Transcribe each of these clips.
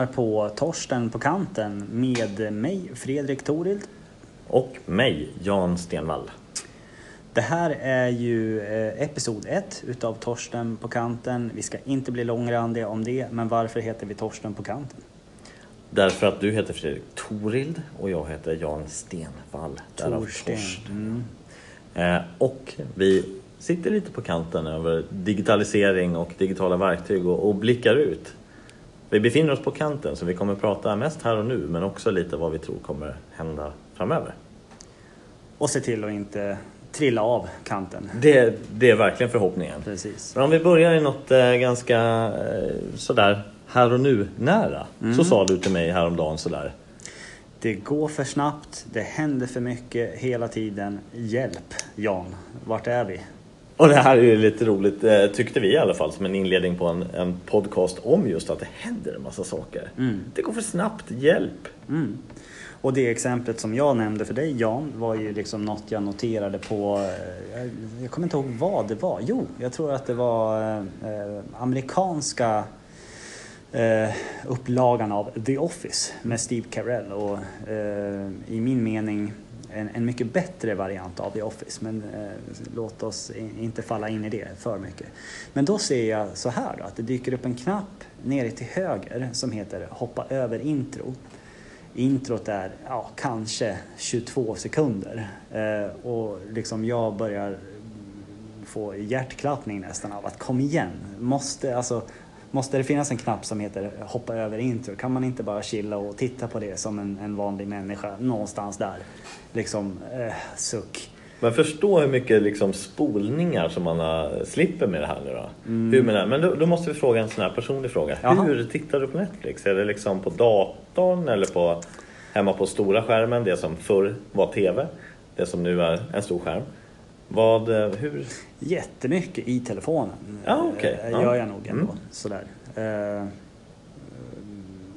lyssnar på Torsten på kanten med mig, Fredrik Torild. Och mig, Jan Stenvall. Det här är ju eh, episod 1 utav Torsten på kanten. Vi ska inte bli långrandiga om det, men varför heter vi Torsten på kanten? Därför att du heter Fredrik Torild och jag heter Jan Stenvall. Torsten. Torsten. Eh, och vi sitter lite på kanten över digitalisering och digitala verktyg och, och blickar ut. Vi befinner oss på kanten så vi kommer prata mest här och nu men också lite vad vi tror kommer hända framöver. Och se till att inte trilla av kanten. Det, det är verkligen förhoppningen. Precis. Men om vi börjar i något eh, ganska eh, sådär här och nu nära. Så sa du till mig häromdagen sådär. Det går för snabbt, det händer för mycket hela tiden. Hjälp, Jan. Vart är vi? Och det här är lite roligt, eh, tyckte vi i alla fall, som en inledning på en, en podcast om just att det händer en massa saker. Det går för snabbt, hjälp! Mm. Och det exemplet som jag nämnde för dig Jan var ju liksom något jag noterade på, eh, jag, jag kommer inte ihåg vad det var. Jo, jag tror att det var eh, amerikanska eh, upplagan av The Office med Steve Carell och eh, i min mening en, en mycket bättre variant av The Office men eh, låt oss inte falla in i det för mycket. Men då ser jag så här då, att det dyker upp en knapp nere till höger som heter hoppa över intro. Introt är ja, kanske 22 sekunder eh, och liksom jag börjar få hjärtklappning nästan av att kom igen, måste, alltså, måste det finnas en knapp som heter hoppa över intro? Kan man inte bara chilla och titta på det som en, en vanlig människa någonstans där? Liksom, eh, suck. Men förstå hur mycket liksom spolningar som man har, slipper med det här nu då. Hur menar, men då, då måste vi fråga en sån här personlig fråga. Jaha. Hur tittar du på Netflix? Är det liksom på datorn eller på, hemma på stora skärmen? Det som förr var TV. Det som nu är en stor skärm. Vad, eh, hur? Jättemycket i telefonen Ja, okej. eh, gör jag nog ändå. Mm. Sådär. Eh,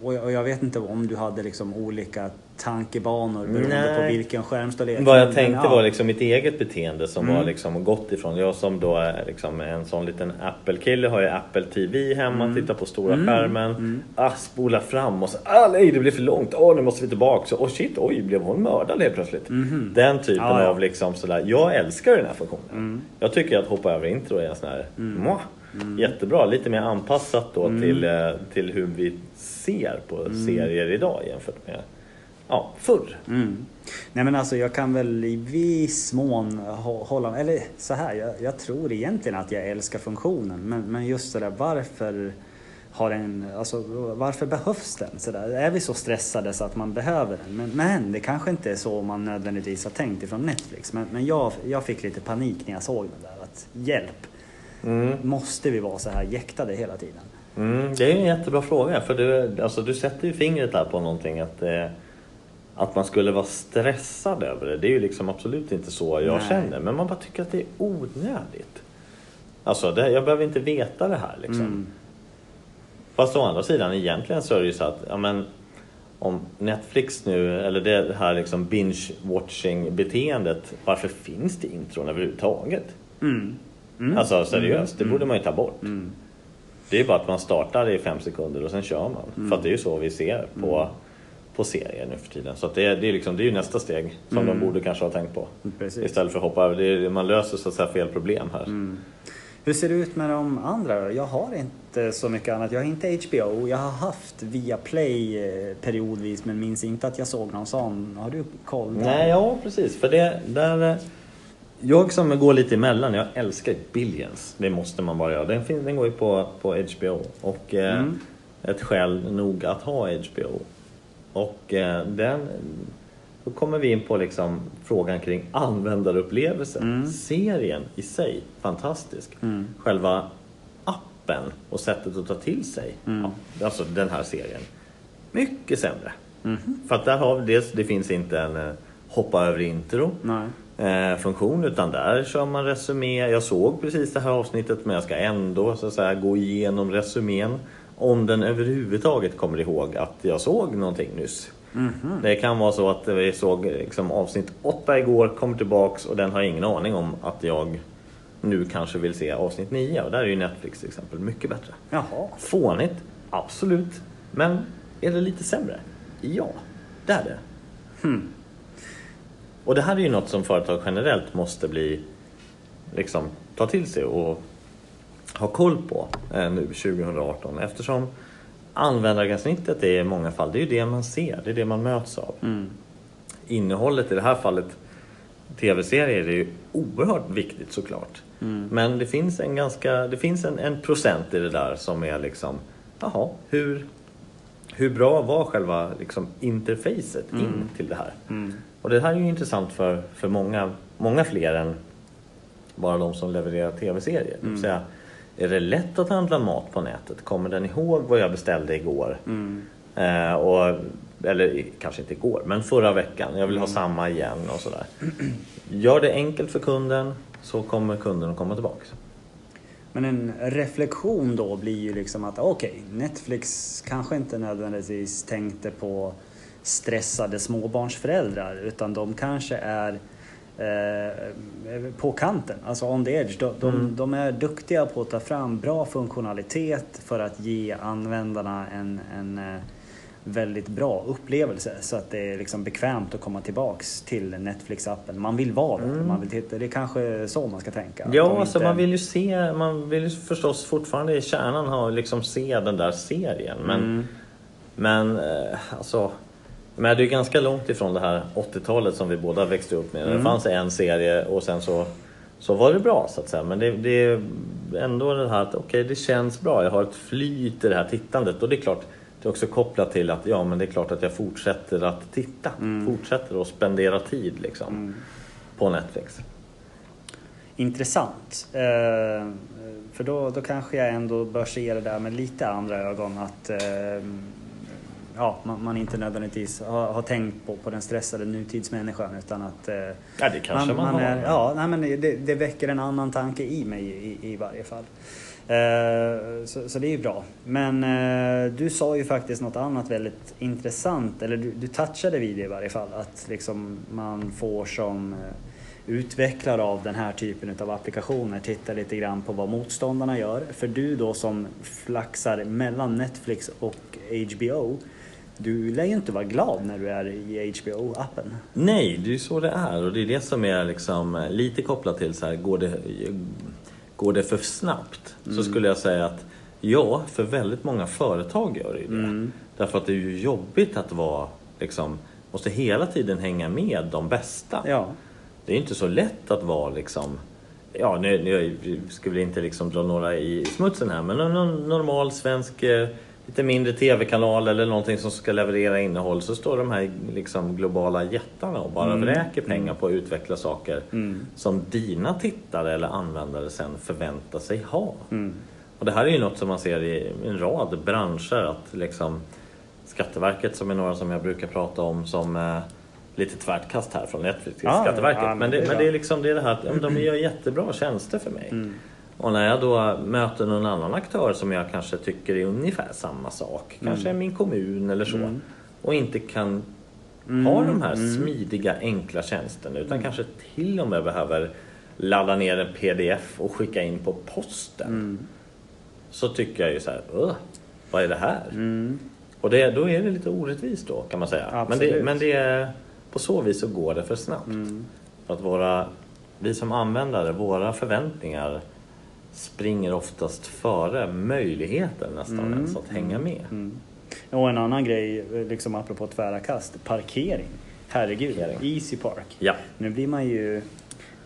och jag vet inte om du hade liksom olika tankebanor beroende på Nej. vilken skärmstorlek. Vad jag Men, tänkte ja. var liksom mitt eget beteende som Mm. var liksom gått ifrån. Jag som då är liksom en sån liten Apple-kille har ju Apple TV hemma, tittar på stora Mm. skärmen. Mm. Ah, spolar fram och så ah, nej det blev för långt. Åh nu måste vi tillbaka. Så, oh shit, oj blev hon mördad helt plötsligt. Mhm. Den typen Ja, ja. av liksom sådär. Jag älskar den här funktionen. Mm. Jag tycker att hoppa över intro är en sån här mwah, jättebra. Lite mer anpassat då Mm. till, eh, till hur vi ser på serier idag jämfört med ja, förr. Mm. Nej men alltså jag kan väl i viss mån hå- hålla eller så här, jag, jag tror egentligen att jag älskar funktionen men, men just sådär varför har den, alltså varför behövs den? Så där, är vi så stressade så att man behöver den? Men, men det kanske inte är så man nödvändigtvis har tänkt ifrån Netflix men, men jag, jag fick lite panik när jag såg den där att hjälp, Mm. måste vi vara så här jäktade hela tiden? Mm, det är en jättebra fråga för du, alltså, du sätter ju fingret där på någonting att, eh, att man skulle vara stressad över det. Det är ju liksom absolut inte så jag Nej. känner men man bara tycker att det är onödigt. Alltså det, jag behöver inte veta det här liksom. Mm. Fast å andra sidan egentligen så är det ju så att ja, men, om Netflix nu, eller det här liksom binge-watching beteendet, varför finns det intron överhuvudtaget? Mm. Mm. Alltså seriöst, det borde man ju ta bort. Mm. Det är bara att man startar i fem sekunder och sen kör man. För att det är ju så vi ser på, på serier nu för tiden. Så det, är, det, är liksom, det är ju nästa steg som de borde kanske ha tänkt på. Precis. Istället för att hoppa över. Är, man löser så att säga fel problem här. Hur ser det ut med de andra? Jag har inte så mycket annat. Jag har inte HBO. Jag har haft Viaplay eh, periodvis men minns inte att jag såg någon sån. Har du koll? där? Nej, ja precis. För det där... eh, Jag som går lite emellan, jag älskar Billions. Det måste man bara göra. Den, den går ju på, på HBO. Och eh, Mm. ett skäl nog att ha HBO. Och eh, den... Då kommer vi in på liksom frågan kring användarupplevelsen. Mm. Serien i sig, fantastisk. Mm. Själva appen och sättet att ta till sig, Mm. ja, alltså den här serien, mycket sämre. Mhm. För att där har vi dels, det finns inte en eh, hoppa över intro Nej. eh, funktion utan där kör man resumé. Jag såg precis det här avsnittet men jag ska ändå så att säga, gå igenom resumén om den överhuvudtaget kommer ihåg att jag såg någonting nyss. Mhm. Det kan vara så att vi såg liksom, avsnitt 8 igår, kommer tillbaks och den har ingen aning om att jag nu kanske vill se avsnitt 9 och där är ju Netflix till exempel mycket bättre. Jaha. Fånigt, absolut. Men är det lite sämre? Ja, det är det. Hmm. Och det här är ju något som företag generellt måste bli, liksom, ta till sig och ha koll på eh, nu 2018 eftersom användargränssnittet är i många fall, det är ju det man ser, det är det man möts av. Mm. Innehållet i det här fallet, tv-serier, är ju oerhört viktigt såklart. Mm. Men det finns en ganska, det finns en, en procent i det där som är liksom, jaha, hur, hur bra var själva liksom, interfacet in till det här? Mm. Och det här är ju intressant för, för många, många fler än bara de som levererar tv-serier. Säga, är det lätt att handla mat på nätet? Kommer den ihåg vad jag beställde igår? Mm. Eh, och, eller kanske inte igår, men förra veckan. Jag vill ha samma igen och sådär. Gör det enkelt för kunden så kommer kunden att komma tillbaka. Men en reflektion då blir ju liksom att okej, Netflix kanske inte nödvändigtvis tänkte på stressade småbarnsföräldrar utan de kanske är eh, på kanten, alltså on the edge. De, de, de är duktiga på att ta fram bra funktionalitet för att ge användarna en, en eh, väldigt bra upplevelse så att det är liksom bekvämt att komma tillbaks till Netflix-appen. Man vill vara där, man vill titta. Det är kanske så man ska tänka. Ja, alltså inte- man vill ju se, man vill ju förstås fortfarande i kärnan ha, liksom se den där serien. Men, Mm. men eh, alltså, men det är ganska långt ifrån det här 80-talet som vi båda växte upp med. Mm. Det fanns en serie och sen så, så var det bra så att säga. Men det, det är ändå det här att okej, det känns bra. Jag har ett flyt i det här tittandet och det är klart, det är också kopplat till att ja, men det är klart att jag fortsätter att titta. Fortsätter att spendera tid liksom på Netflix. Intressant. Eh, för då, då kanske jag ändå bör se det där med lite andra ögon. Att eh, ja, man, man inte nödvändigtvis har, har tänkt på, på den stressade nutidsmänniskan utan att eh, Ja, det kanske man, har. är, ja, nej, men det, det väcker en annan tanke i mig i, i varje fall. Eh, så, så det är ju bra. Men eh, du sa ju faktiskt något annat väldigt intressant, eller du, du touchade vid det i varje fall, att liksom man får som eh, utvecklare av den här typen av applikationer titta lite grann på vad motståndarna gör. För du då som flaxar mellan Netflix och HBO, du lär ju inte vara glad när du är i HBO-appen. Nej, det är ju så det är och det är det som är liksom eh, lite kopplat till så här, går det, går det för snabbt? Så skulle jag säga att ja, för väldigt många företag gör det ju det. Därför att det är ju jobbigt att vara liksom, måste hela tiden hänga med de bästa. Ja. Det är inte så lätt att vara liksom Ja, nu, nu ska vi inte liksom dra några i smutsen här men någon normal svensk eh, lite mindre tv-kanal eller någonting som ska leverera innehåll så står de här liksom globala jättarna och bara vräker pengar på att utveckla saker som dina tittare eller användare sen förväntar sig ha. Och det här är ju något som man ser i en rad branscher att liksom Skatteverket som är några som jag brukar prata om som eh, lite tvärtkast här från Netflix till Ja, Skatteverket. ja, men det men det är liksom det, är det här att de gör jättebra tjänster för mig. Och när jag då möter någon annan aktör som jag kanske tycker är ungefär samma sak, kanske är min kommun eller så, och inte kan ha de här smidiga enkla tjänsterna utan kanske till och med behöver ladda ner en pdf och skicka in på posten. Så tycker jag ju så här, "Ugh, vad är det här? Och det, då är det lite orättvist då kan man säga. Men Absolut. det, men det är, på så vis så går det för snabbt. För att våra, vi som användare, våra förväntningar springer oftast före möjligheten nästan ens att hänga med. Och en annan grej, liksom apropå tvära kast, parkering. Herregud, Parkering. Easy Park. Ja. Nu blir man ju...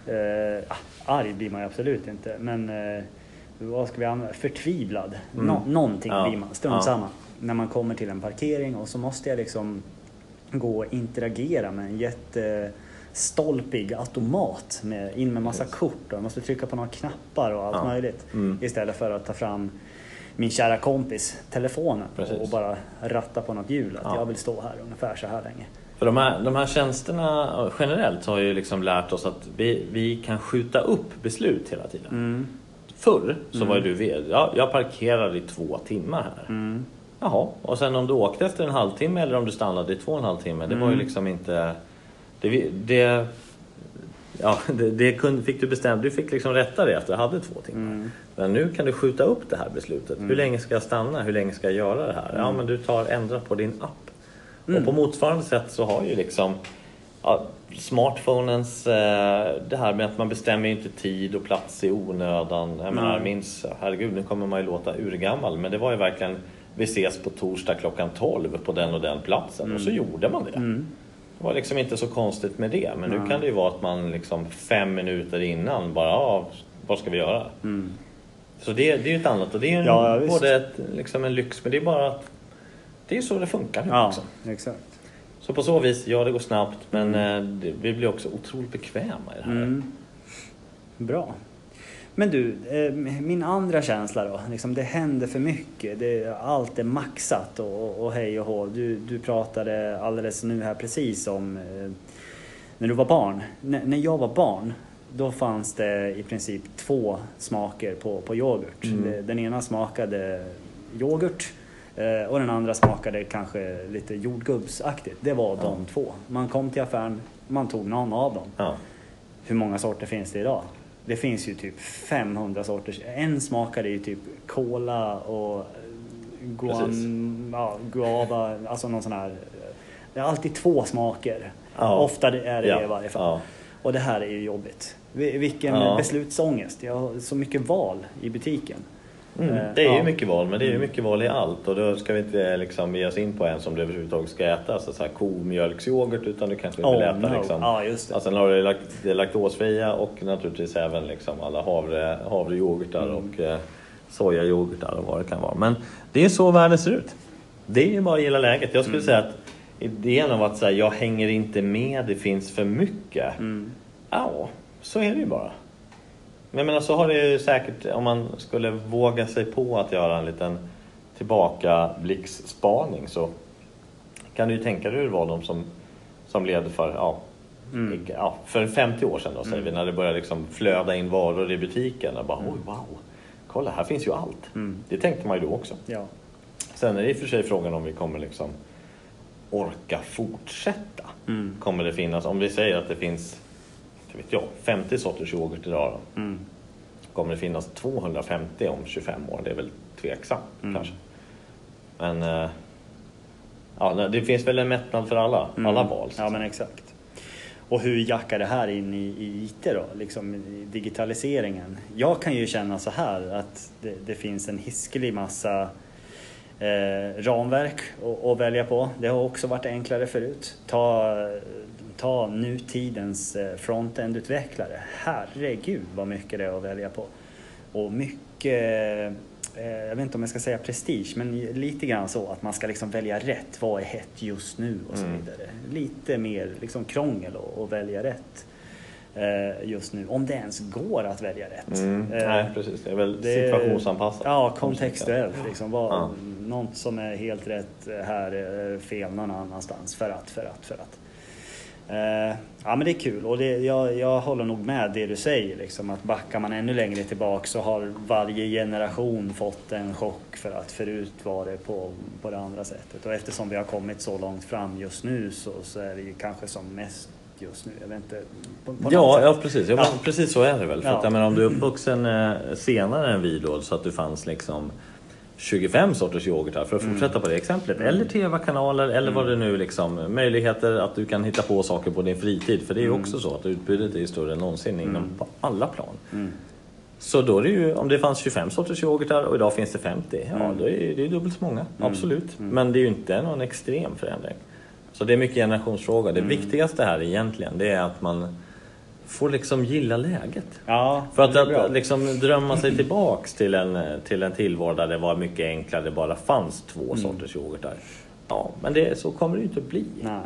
Eh, ah, arg blir man ju absolut inte, men eh, vad ska vi använda? Förtvivlad. Nå- någonting Mm. Ja. blir man, strunt samma. När man kommer till en parkering och så måste jag liksom gå och interagera med en jättestolpig automat med, in med massa kort och jag måste trycka på några knappar och allt Ja. möjligt. Mm. Istället för att ta fram min kära kompis telefonen Precis. och bara ratta på något hjul att Ja. jag vill stå här ungefär så här länge. För de här, de här tjänsterna generellt har ju liksom lärt oss att vi, vi kan skjuta upp beslut hela tiden. Mm. Förr så var ju du ved, ja, jag parkerar i två timmar här. Mm. Jaha, och sen om du åkte efter en halvtimme eller om du stannade i två och en halv timme, det var ju Mm. liksom inte... Det, det, ja, det, det kunde, fick du bestämma. Du fick liksom rätta det efter du hade två timmar. Mm. Men nu kan du skjuta upp det här beslutet. Hur länge ska jag stanna? Hur länge ska jag göra det här? Ja, Mm. men du tar ändra på din app. Och på motsvarande sätt så har ju liksom ja, smartphonens, eh, det här med att man bestämmer inte tid och plats i onödan. Jag menar, minns, herregud nu kommer man ju låta urgammal, men det var ju verkligen vi ses på torsdag klockan 12 på den och den platsen och så gjorde man det. Det var liksom inte så konstigt med det, men nu kan det ju vara att man liksom fem minuter innan bara, ja, vad ska vi göra? Så det, det är ju ett annat och det är ju en, Ja, både ett, liksom en lyx, men det är bara att det är så det funkar nu Ja, också. exakt. Så på så vis, ja det går snabbt men eh, det, vi blir också otroligt bekväma i det här. Mm. Bra. Men du, eh, min andra känsla då. Liksom det händer för mycket. Det, allt är maxat och, och hej och hå. Du, du pratade alldeles nu här precis om eh, när du var barn. N- när jag var barn, då fanns det i princip två smaker på, på yoghurt. Det- Den ena smakade yoghurt eh, och den andra smakade kanske lite jordgubbsaktigt. Det var de två. Man kom till affären, man tog någon av dem. Ja. Hur många sorter finns det idag? Det finns ju typ 500 sorter. En smakade ju typ cola och guan, ja, guava, alltså någon sån här. Det är alltid två smaker. Ja. Ofta det är det Ja. i varje fall. Ja. Och det här är ju jobbigt. Vi- Vilken beslutsångest. Jag har så mycket val i butiken. Mm. Eh, Det är ju ja. mycket val, men det är ju mycket val i allt och då ska vi inte liksom ge oss in på en som du överhuvudtaget ska äta, så, så här komjölksyoghurt, utan du kanske vill Oh, äta no. liksom. Ja, just det. Alltså, sen har du lakt, det laktosfria och naturligtvis även liksom alla havre, havreyoghurtar Mm. och eh, sojayoghurtar och vad det kan vara. Men det är så världen ser ut. Det är ju bara att gilla läget. Jag skulle Mm. säga att idén av att säga jag hänger inte med, det finns för mycket. Mm. Ja, så är det ju bara. Men jag menar, så har det ju säkert, om man skulle våga sig på att göra en liten tillbakablicksspaning så kan du ju tänka dig hur det var de som, som levde för, ja, Mm. ja, för 50 år sedan då, säger vi, när det började liksom flöda in varor i butiken. Och bara, oj, wow, kolla här finns ju allt. Mm. Det tänkte man ju då också. Ja. Sen är det i och för sig frågan om vi kommer liksom orka fortsätta. Mm. Kommer det finnas, om vi säger att det finns inte vet jag, 50 sorters yoghurt idag då. Mm. Kommer det finnas 250 om 25 år? Det är väl tveksamt Mm. kanske. Men eh, ja, det finns väl en mättnad för alla, alla val. Mm. Ja men exakt. Och hur jackar det här in i, i IT då? Liksom i digitaliseringen. Jag kan ju känna så här att det, det finns en hiskelig massa eh, ramverk att välja på. Det har också varit enklare förut. Ta, ta nutidens eh, frontend-utvecklare. Herregud vad mycket det är att välja på. Och mycket, eh, jag vet inte om jag ska säga prestige, men lite grann så att man ska liksom välja rätt. Vad är hett just nu och så Mm. vidare. Lite mer liksom krångel att- välja rätt eh, just nu. Om det ens går att välja rätt. Mm, nej, precis. Det är väl det- situationsanpassat. Ja, kontextuellt. Liksom, vad, Ja. Något som är helt rätt här är fel någon annanstans. För att, för att, för att. Eh, ja men det är kul och det, jag, jag håller nog med det du säger. Liksom, att backar man ännu längre tillbaka så har varje generation fått en chock för att förut var det på, på det andra sättet. Och eftersom vi har kommit så långt fram just nu så, så är det ju kanske som mest just nu. Jag vet inte. På, på Ja, ja precis. Ja, precis så är det väl. För Ja. att, jag menar, om du är uppvuxen eh, senare än vi då, så att det fanns liksom 25 sorters yoghurtar, för att Mm. fortsätta på det exemplet. Eller TV-kanaler, eller vad det nu liksom, möjligheter att du kan hitta på saker på din fritid. För det är ju också så att utbudet är större än någonsin inom, på alla plan. Mm. Så då är det ju, om det fanns 25 sorters yoghurtar och idag finns det 50, ja Mm. då är det dubbelt så många. Absolut. Men det är ju inte någon extrem förändring. Så det är mycket generationsfråga. Det viktigaste här egentligen, det är att man får liksom gilla läget. Ja, För att, att liksom drömma sig tillbaks till en, till en tillvaro där det var mycket enklare, det bara fanns två sorters yoghurtar. Ja, men det, så kommer det ju inte att bli. Nej.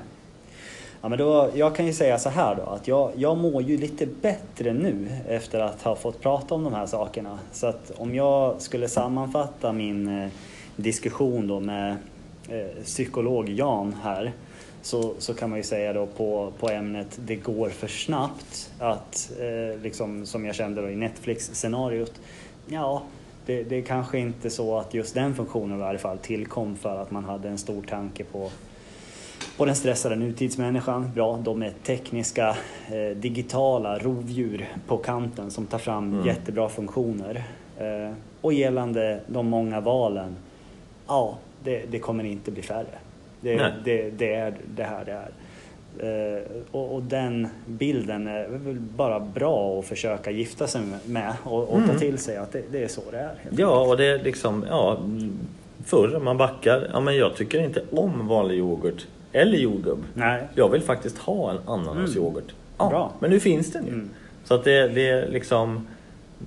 Ja, men då, jag kan ju säga så här då att jag, jag mår ju lite bättre nu efter att ha fått prata om de här sakerna. Så att om jag skulle sammanfatta min eh, diskussion då med psykolog Jan här så, så kan man ju säga då på, på ämnet det går för snabbt att eh, liksom som jag kände då i Netflix-scenariot ja det, det är kanske inte så att just den funktionen i varje fall tillkom för att man hade en stor tanke på Och den stressade nutidsmänniskan, bra, de är tekniska, eh, digitala rovdjur på kanten som tar fram Mm. jättebra funktioner. Eh, och gällande de många valen, ja, det, det kommer inte bli färre. Det, det, det är det här det är. Eh, och, och den bilden är väl bara bra att försöka gifta sig med och, och ta Mm. till sig att det, det är så det är. Ja, och det är liksom, ja, förr man backar, ja men jag tycker inte om vanlig yoghurt eller jordgubb. Nej. Jag vill faktiskt ha en ananasyoghurt. Ja, Bra. men nu finns den ju. Mm. Så att det, det är liksom,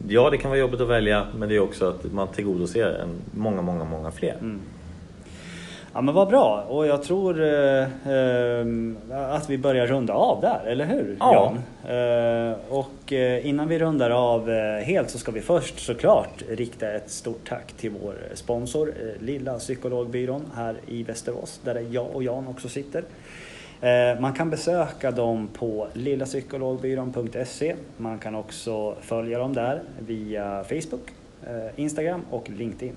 ja det kan vara jobbigt att välja, men det är också att man tillgodoser en, många, många, många fler. Mm. Ja men vad bra och jag tror eh, eh, att vi börjar runda av där, eller hur Ja. Eh, och eh, innan vi rundar av eh, helt så ska vi först såklart rikta ett stort tack till vår sponsor eh, Lilla Psykologbyrån här i Västerås där jag och Jan också sitter. Man kan besöka dem på lillapsykologbyrån.se. Man kan också följa dem där via Facebook, Instagram och LinkedIn.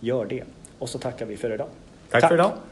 Gör det. Och så tackar vi för idag. Tack för idag.